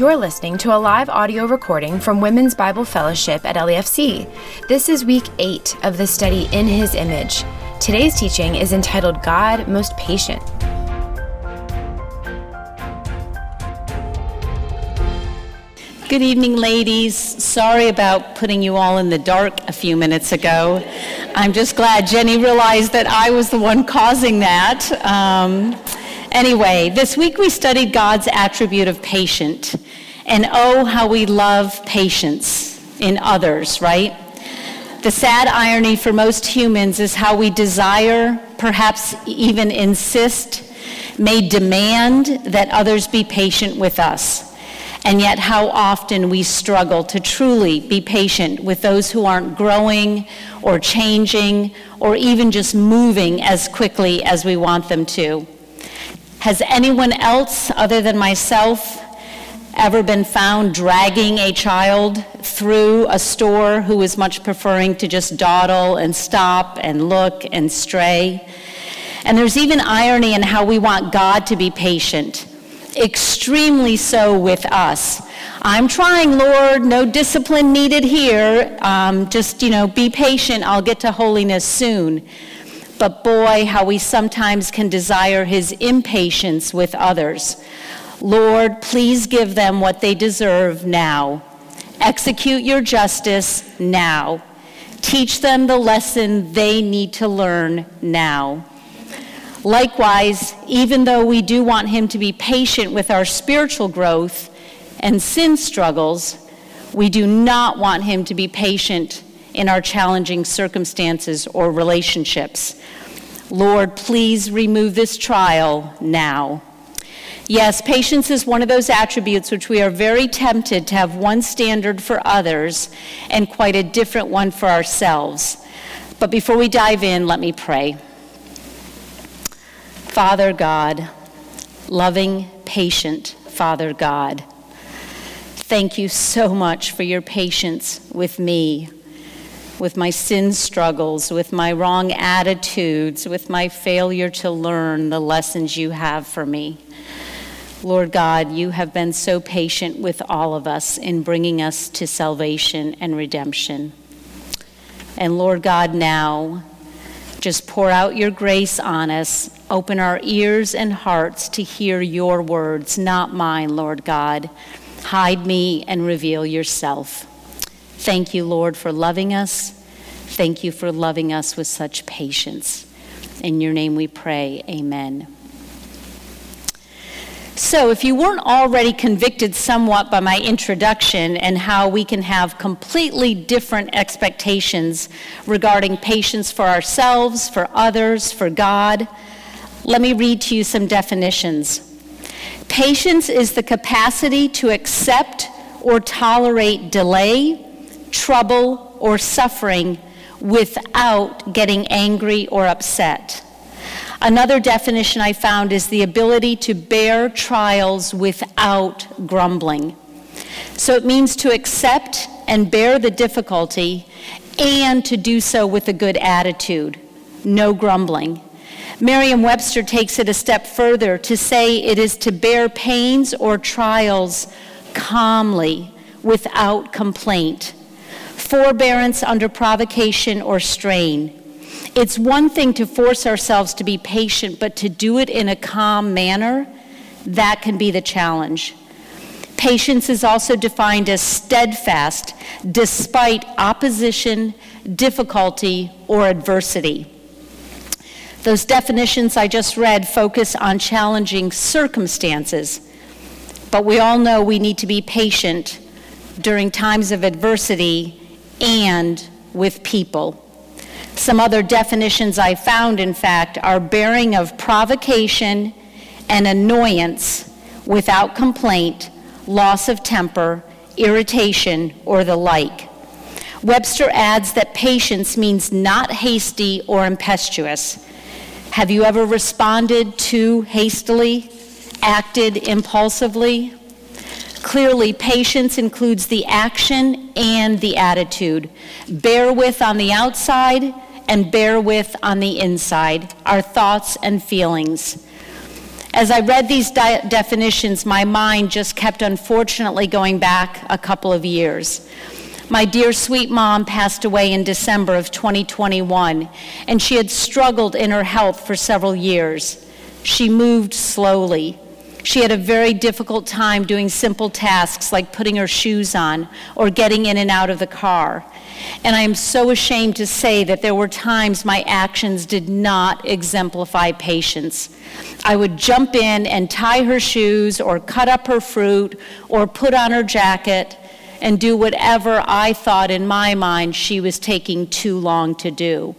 You're listening to a live audio recording from Women's Bible Fellowship at LEFC. This is week eight of the study In His Image. Today's teaching is entitled God Most Patient. Good evening, ladies. Sorry about putting you all in the dark a few minutes ago. I'm just glad Jenny realized that I was the one causing that. Um, Anyway, this week we studied God's attribute of patient. And oh, how we love patience in others, right? The sad irony for most humans is how we desire, perhaps even insist, may demand that others be patient with us. And yet, how often we struggle to truly be patient with those who aren't growing or changing or even just moving as quickly as we want them to. Has anyone else other than myself ever been found dragging a child through a store who is much preferring to just dawdle and stop and look and stray? And there's even irony in how we want God to be patient, extremely so with us. I'm trying, Lord, no discipline needed here. Um, just, you know, be patient. I'll get to holiness soon but boy, how we sometimes can desire his impatience with others. Lord, please give them what they deserve now. Execute your justice now. Teach them the lesson they need to learn now. Likewise, even though we do want him to be patient with our spiritual growth and sin struggles, we do not want him to be patient in our challenging circumstances or relationships. Lord, please remove this trial now. Yes, patience is one of those attributes which we are very tempted to have one standard for others and quite a different one for ourselves. But before we dive in, let me pray. Father God, loving, patient Father God, thank you so much for your patience with me with my sin struggles, with my wrong attitudes, with my failure to learn the lessons you have for me. Lord God, you have been so patient with all of us in bringing us to salvation and redemption. And Lord God, now, just pour out your grace on us. Open our ears and hearts to hear your words, not mine, Lord God. Hide me and reveal yourself. Thank you, Lord, for loving us. Thank you for loving us with such patience. In your name we pray, amen. So, if you weren't already convicted somewhat by my introduction and how we can have completely different expectations regarding patience for ourselves, for others, for God, let me read to you some definitions. Patience is the capacity to accept or tolerate delay, trouble, or suffering without getting angry or upset. Another definition I found is the ability to bear trials without grumbling. So it means to accept and bear the difficulty and to do so with a good attitude, no grumbling. Merriam Webster takes it a step further to say it is to bear pains or trials calmly without complaint forbearance under provocation or strain. It's one thing to force ourselves to be patient, but to do it in a calm manner, that can be the challenge. Patience is also defined as steadfast despite opposition, difficulty, or adversity. Those definitions I just read focus on challenging circumstances, but we all know we need to be patient during times of adversity and with people. Some other definitions I found, in fact, are bearing of provocation and annoyance without complaint, loss of temper, irritation, or the like. Webster adds that patience means not hasty or impetuous. Have you ever responded too hastily, acted impulsively? Clearly, patience includes the action and the attitude. Bear with on the outside and bear with on the inside, our thoughts and feelings. As I read these de- definitions, my mind just kept unfortunately going back a couple of years. My dear sweet mom passed away in December of 2021, and she had struggled in her health for several years. She moved slowly. She had a very difficult time doing simple tasks like putting her shoes on or getting in and out of the car. And I am so ashamed to say that there were times my actions did not exemplify patience. I would jump in and tie her shoes or cut up her fruit or put on her jacket and do whatever I thought in my mind she was taking too long to do.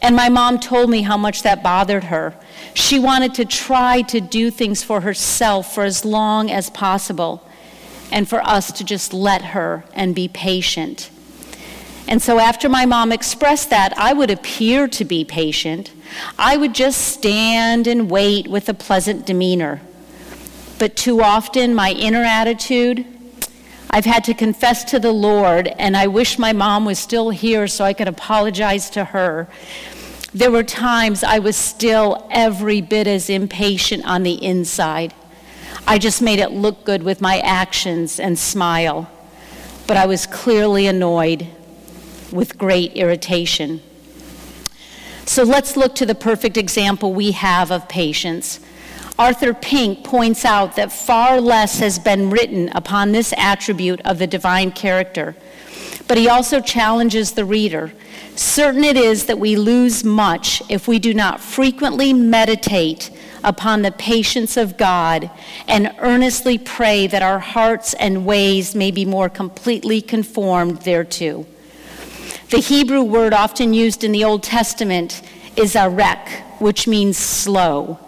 And my mom told me how much that bothered her. She wanted to try to do things for herself for as long as possible, and for us to just let her and be patient. And so, after my mom expressed that, I would appear to be patient. I would just stand and wait with a pleasant demeanor. But too often, my inner attitude, I've had to confess to the Lord, and I wish my mom was still here so I could apologize to her. There were times I was still every bit as impatient on the inside. I just made it look good with my actions and smile. But I was clearly annoyed with great irritation. So let's look to the perfect example we have of patience. Arthur Pink points out that far less has been written upon this attribute of the divine character. But he also challenges the reader Certain it is that we lose much if we do not frequently meditate upon the patience of God and earnestly pray that our hearts and ways may be more completely conformed thereto. The Hebrew word often used in the Old Testament is arek, which means slow.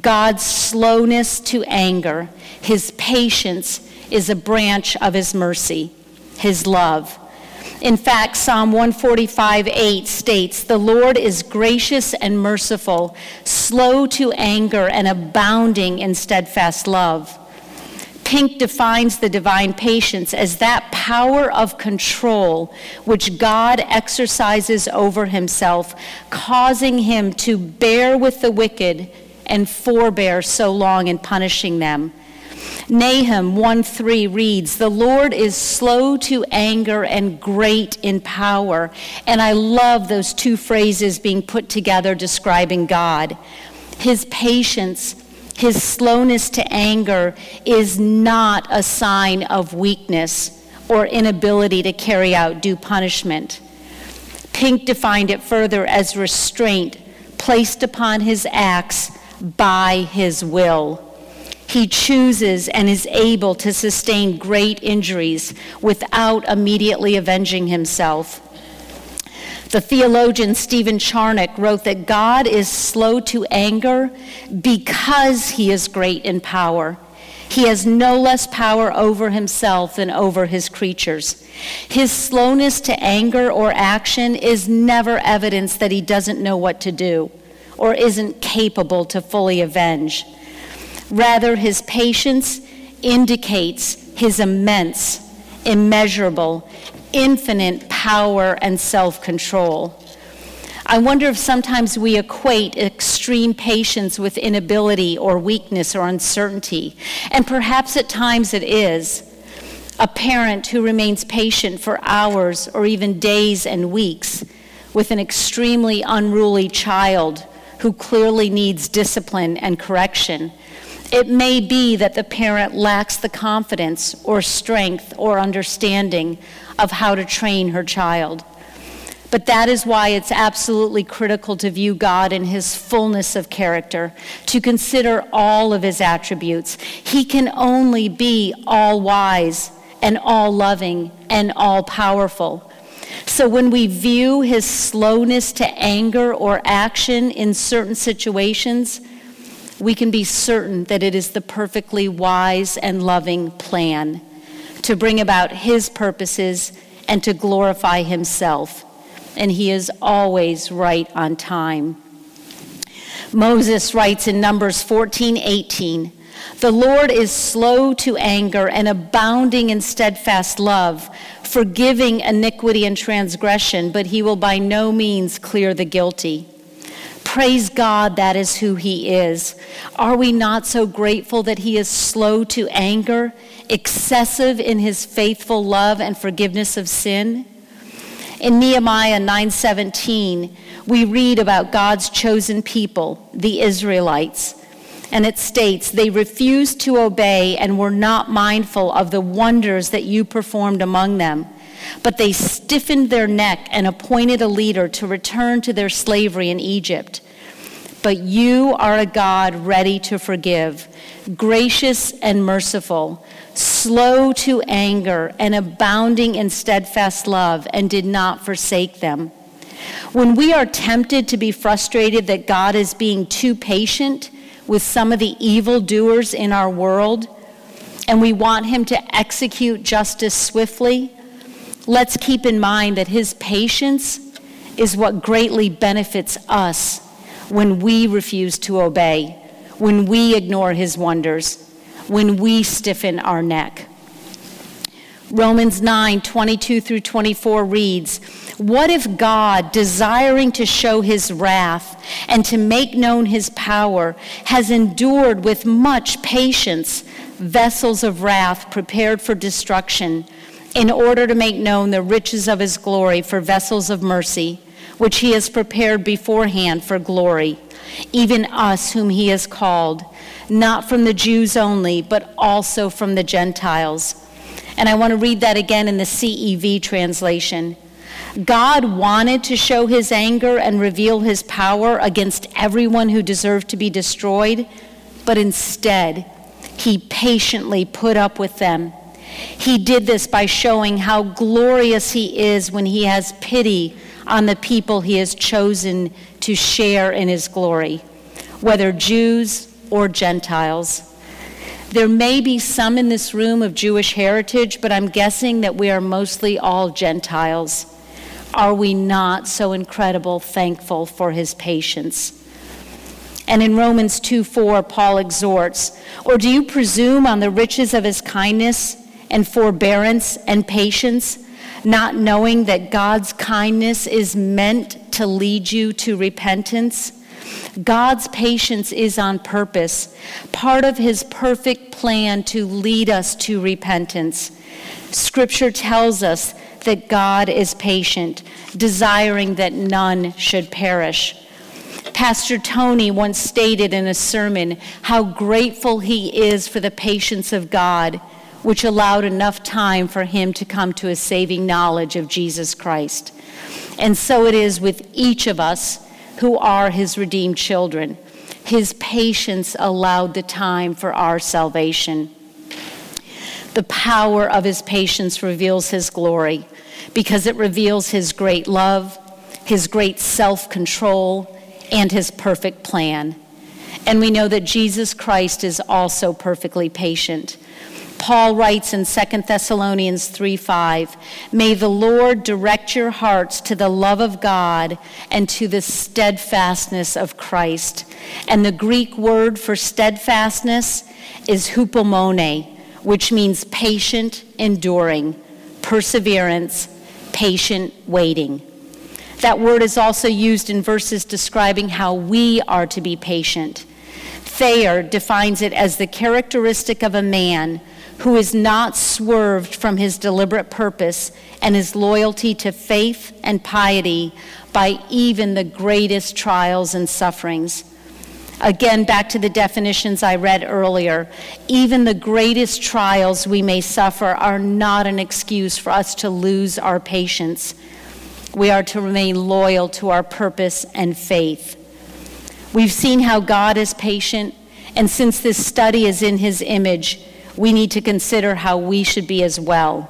God's slowness to anger, his patience, is a branch of his mercy, his love. In fact, Psalm 145 8 states, The Lord is gracious and merciful, slow to anger, and abounding in steadfast love. Pink defines the divine patience as that power of control which God exercises over himself, causing him to bear with the wicked and forbear so long in punishing them Nahum 1 3 reads, The Lord is slow to anger and great in power. And I love those two phrases being put together describing God. His patience, his slowness to anger is not a sign of weakness or inability to carry out due punishment. Pink defined it further as restraint placed upon his acts by his will. He chooses and is able to sustain great injuries without immediately avenging himself. The theologian Stephen Charnock wrote that God is slow to anger because he is great in power. He has no less power over himself than over his creatures. His slowness to anger or action is never evidence that he doesn't know what to do or isn't capable to fully avenge. Rather, his patience indicates his immense, immeasurable, infinite power and self control. I wonder if sometimes we equate extreme patience with inability or weakness or uncertainty, and perhaps at times it is. A parent who remains patient for hours or even days and weeks with an extremely unruly child who clearly needs discipline and correction it may be that the parent lacks the confidence or strength or understanding of how to train her child. But that is why it's absolutely critical to view God in his fullness of character, to consider all of his attributes. He can only be all wise and all loving and all powerful. So when we view his slowness to anger or action in certain situations, we can be certain that it is the perfectly wise and loving plan to bring about His purposes and to glorify Himself. And He is always right on time. Moses writes in Numbers 14 18, The Lord is slow to anger and abounding in steadfast love, forgiving iniquity and transgression, but He will by no means clear the guilty. Praise God, that is who He is. Are we not so grateful that He is slow to anger, excessive in His faithful love and forgiveness of sin? In Nehemiah 9:17, we read about God's chosen people, the Israelites. And it states, They refused to obey and were not mindful of the wonders that you performed among them. But they stiffened their neck and appointed a leader to return to their slavery in Egypt. But you are a God ready to forgive, gracious and merciful, slow to anger, and abounding in steadfast love, and did not forsake them. When we are tempted to be frustrated that God is being too patient, with some of the evildoers in our world and we want him to execute justice swiftly, let's keep in mind that his patience is what greatly benefits us when we refuse to obey, when we ignore his wonders, when we stiffen our neck. Romans 9 22 through 24 reads, What if God, desiring to show his wrath and to make known his power, has endured with much patience vessels of wrath prepared for destruction, in order to make known the riches of his glory for vessels of mercy, which he has prepared beforehand for glory, even us whom he has called, not from the Jews only, but also from the Gentiles? And I want to read that again in the CEV translation. God wanted to show his anger and reveal his power against everyone who deserved to be destroyed, but instead, he patiently put up with them. He did this by showing how glorious he is when he has pity on the people he has chosen to share in his glory, whether Jews or Gentiles. There may be some in this room of Jewish heritage, but I'm guessing that we are mostly all Gentiles. Are we not so incredible thankful for his patience? And in Romans 2 4, Paul exhorts, Or do you presume on the riches of his kindness and forbearance and patience, not knowing that God's kindness is meant to lead you to repentance? God's patience is on purpose, part of his perfect plan to lead us to repentance. Scripture tells us that God is patient, desiring that none should perish. Pastor Tony once stated in a sermon how grateful he is for the patience of God, which allowed enough time for him to come to a saving knowledge of Jesus Christ. And so it is with each of us who are his redeemed children. His patience allowed the time for our salvation. The power of his patience reveals his glory because it reveals his great love, his great self control, and his perfect plan. And we know that Jesus Christ is also perfectly patient. Paul writes in 2 Thessalonians 3 5, May the Lord direct your hearts to the love of God and to the steadfastness of Christ. And the Greek word for steadfastness is hupomone, which means patient, enduring, perseverance, patient, waiting. That word is also used in verses describing how we are to be patient. Thayer defines it as the characteristic of a man who is not swerved from his deliberate purpose and his loyalty to faith and piety by even the greatest trials and sufferings. Again, back to the definitions I read earlier. Even the greatest trials we may suffer are not an excuse for us to lose our patience. We are to remain loyal to our purpose and faith. We've seen how God is patient, and since this study is in his image, we need to consider how we should be as well.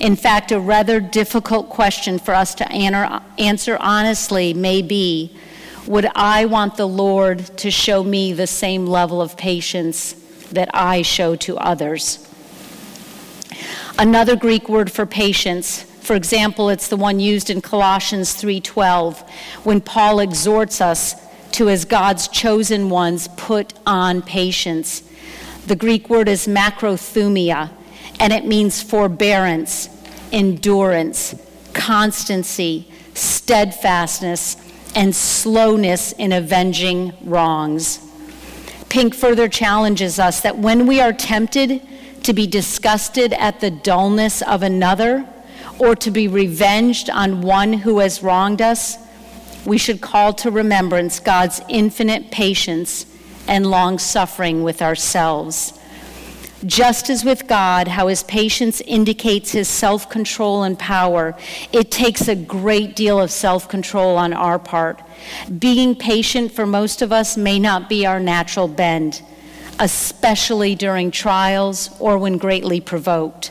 In fact, a rather difficult question for us to answer honestly may be Would I want the Lord to show me the same level of patience that I show to others? Another Greek word for patience, for example, it's the one used in Colossians 3:12 when Paul exhorts us to as God's chosen ones put on patience. The Greek word is macrothumia, and it means forbearance, endurance, constancy, steadfastness, and slowness in avenging wrongs. Pink further challenges us that when we are tempted to be disgusted at the dullness of another or to be revenged on one who has wronged us, we should call to remembrance God's infinite patience and long suffering with ourselves. Just as with God, how his patience indicates his self control and power, it takes a great deal of self control on our part. Being patient for most of us may not be our natural bend, especially during trials or when greatly provoked.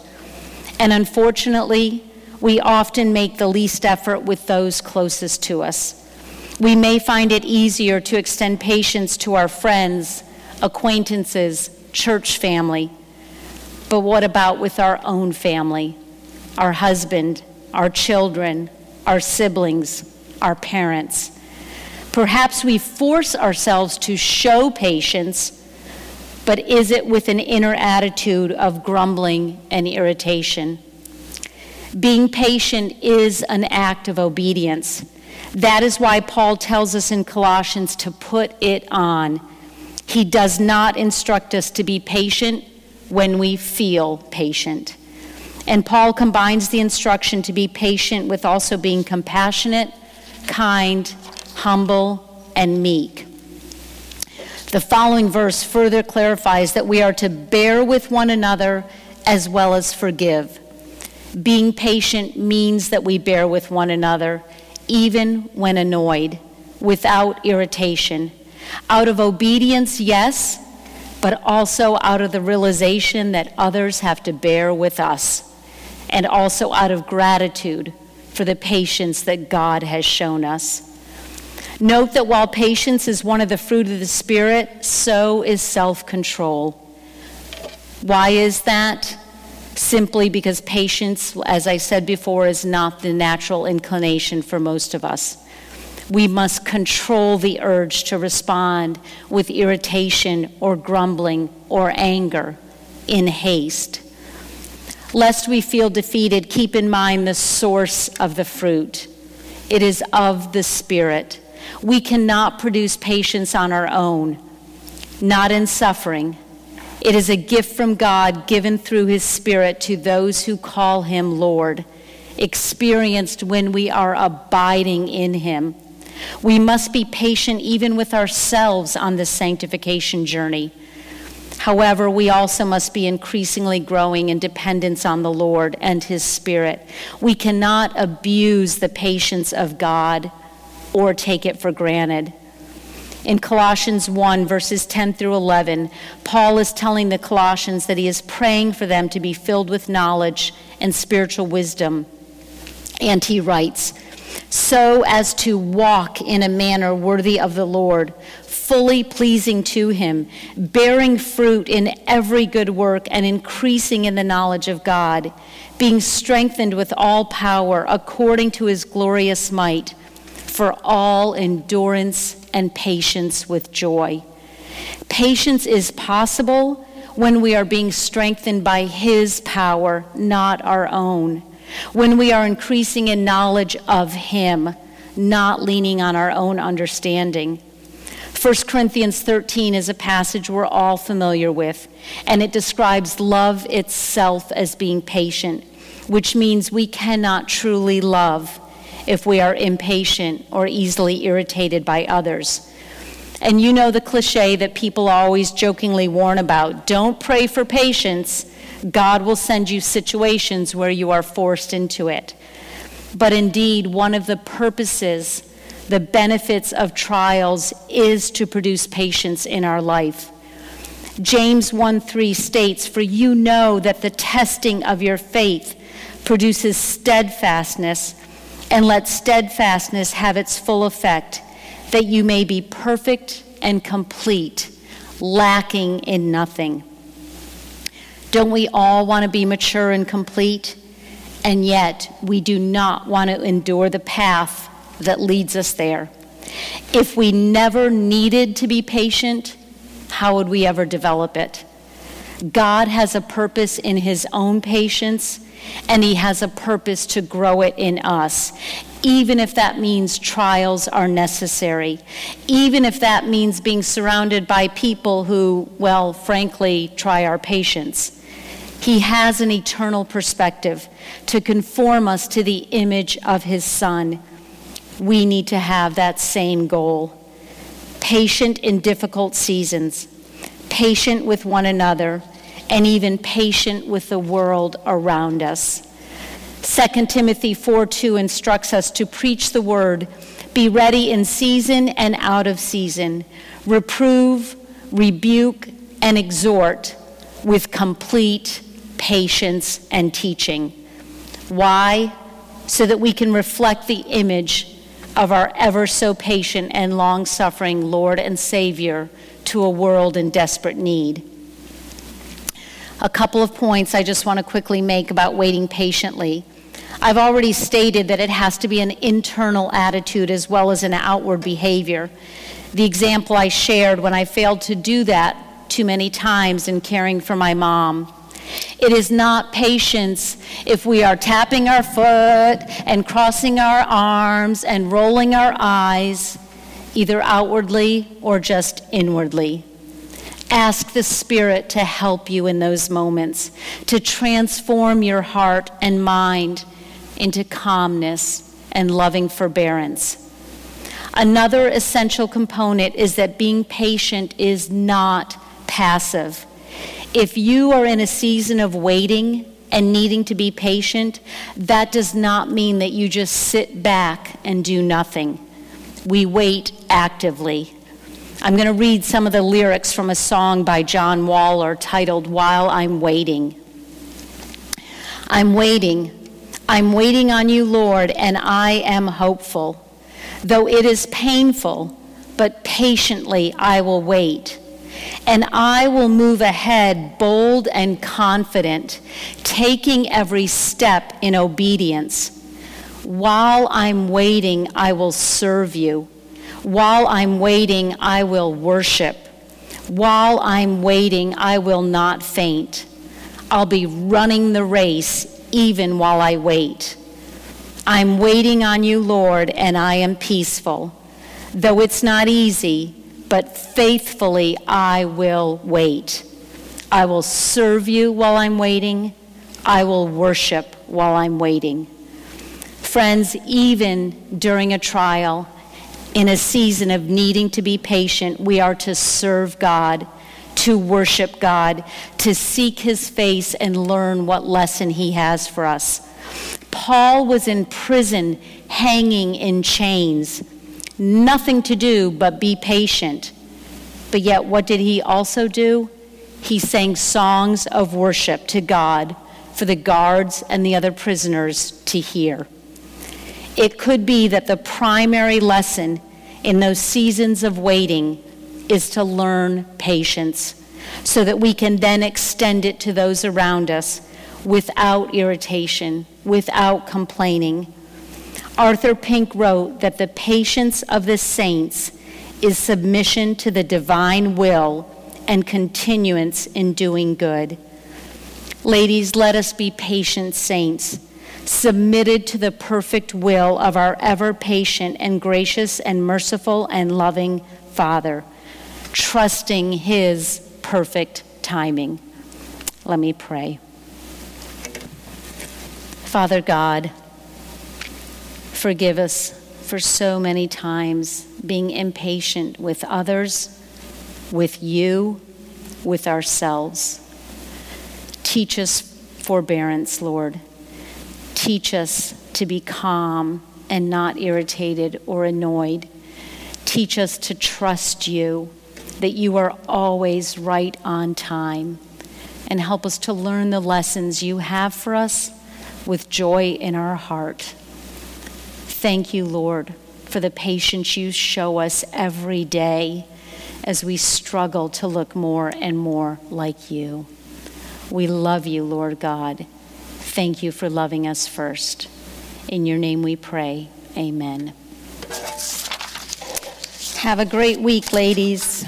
And unfortunately, we often make the least effort with those closest to us. We may find it easier to extend patience to our friends, acquaintances, church family. But what about with our own family, our husband, our children, our siblings, our parents? Perhaps we force ourselves to show patience, but is it with an inner attitude of grumbling and irritation? Being patient is an act of obedience. That is why Paul tells us in Colossians to put it on. He does not instruct us to be patient when we feel patient. And Paul combines the instruction to be patient with also being compassionate, kind, humble, and meek. The following verse further clarifies that we are to bear with one another as well as forgive. Being patient means that we bear with one another even when annoyed, without irritation. Out of obedience, yes, but also out of the realization that others have to bear with us, and also out of gratitude for the patience that God has shown us. Note that while patience is one of the fruit of the Spirit, so is self control. Why is that? Simply because patience, as I said before, is not the natural inclination for most of us. We must control the urge to respond with irritation or grumbling or anger in haste. Lest we feel defeated, keep in mind the source of the fruit. It is of the Spirit. We cannot produce patience on our own, not in suffering it is a gift from God given through His Spirit to those who call Him Lord, experienced when we are abiding in Him. We must be patient even with ourselves on this sanctification journey. However, we also must be increasingly growing in dependence on the Lord and His Spirit. We cannot abuse the patience of God or take it for granted. In Colossians 1, verses 10 through 11, Paul is telling the Colossians that he is praying for them to be filled with knowledge and spiritual wisdom. And he writes, so as to walk in a manner worthy of the Lord, fully pleasing to him, bearing fruit in every good work and increasing in the knowledge of God, being strengthened with all power according to his glorious might, for all endurance and patience with joy. Patience is possible when we are being strengthened by His power, not our own. When we are increasing in knowledge of Him, not leaning on our own understanding. 1 Corinthians 13 is a passage we're all familiar with, and it describes love itself as being patient, which means we cannot truly love if we are impatient or easily irritated by others. And you know the cliche that people always jokingly warn about don't pray for patience. God will send you situations where you are forced into it. But indeed, one of the purposes, the benefits of trials is to produce patience in our life. James 1 3 states, For you know that the testing of your faith produces steadfastness and let steadfastness have its full effect, that you may be perfect and complete, lacking in nothing. Don't we all want to be mature and complete? And yet, we do not want to endure the path that leads us there. If we never needed to be patient, how would we ever develop it? God has a purpose in his own patience, and he has a purpose to grow it in us, even if that means trials are necessary, even if that means being surrounded by people who, well, frankly, try our patience. He has an eternal perspective to conform us to the image of his Son. We need to have that same goal. Patient in difficult seasons, patient with one another, and even patient with the world around us. 2 Timothy 4 2 instructs us to preach the word, be ready in season and out of season, reprove, rebuke, and exhort with complete patience, and teaching. Why? So that we can reflect the image of our ever so patient and long suffering Lord and Savior to a world in desperate need. A couple of points I just want to quickly make about waiting patiently. I've already stated that it has to be an internal attitude as well as an outward behavior. The example I shared when I failed to do that too many times in caring for my mom. It is not patience if we are tapping our foot and crossing our arms and rolling our eyes, either outwardly or just inwardly. Ask the Spirit to help you in those moments, to transform your heart and mind into calmness and loving forbearance. Another essential component is that being patient is not passive. If you are in a season of waiting and needing to be patient, that does not mean that you just sit back and do nothing. We wait actively. I'm going to read some of the lyrics from a song by John Waller titled While I'm Waiting. I'm waiting. I'm waiting on you, Lord, and I am hopeful. Though it is painful, but patiently I will wait and I will move ahead bold and confident, taking every step in obedience. While I'm waiting, I will serve you. While I'm waiting, I will worship. While I'm waiting, I will not faint. I'll be running the race even while I wait. I'm waiting on you, Lord, and I am peaceful. Though it's not easy, but faithfully I will wait. I will serve you while I'm waiting. I will worship while I'm waiting. Friends, even during a trial, in a season of needing to be patient, we are to serve God, to worship God, to seek his face and learn what lesson he has for us. Paul was in prison, hanging in chains nothing to do but be patient. But yet, what did he also do? He sang songs of worship to God for the guards and the other prisoners to hear. It could be that the primary lesson in those seasons of waiting is to learn patience so that we can then extend it to those around us without irritation, without complaining, Arthur Pink wrote that the patience of the saints is submission to the divine will and continuance in doing good. Ladies, let us be patient saints, submitted to the perfect will of our ever patient and gracious and merciful and loving Father, trusting His perfect timing. Let me pray. Father God, forgive us for so many times being impatient with others, with you, with ourselves. Teach us forbearance, Lord. Teach us to be calm and not irritated or annoyed. Teach us to trust you, that you are always right on time. And help us to learn the lessons you have for us with joy in our heart. Thank you, Lord, for the patience you show us every day as we struggle to look more and more like you. We love you, Lord God. Thank you for loving us first. In your name we pray. Amen. Have a great week, ladies.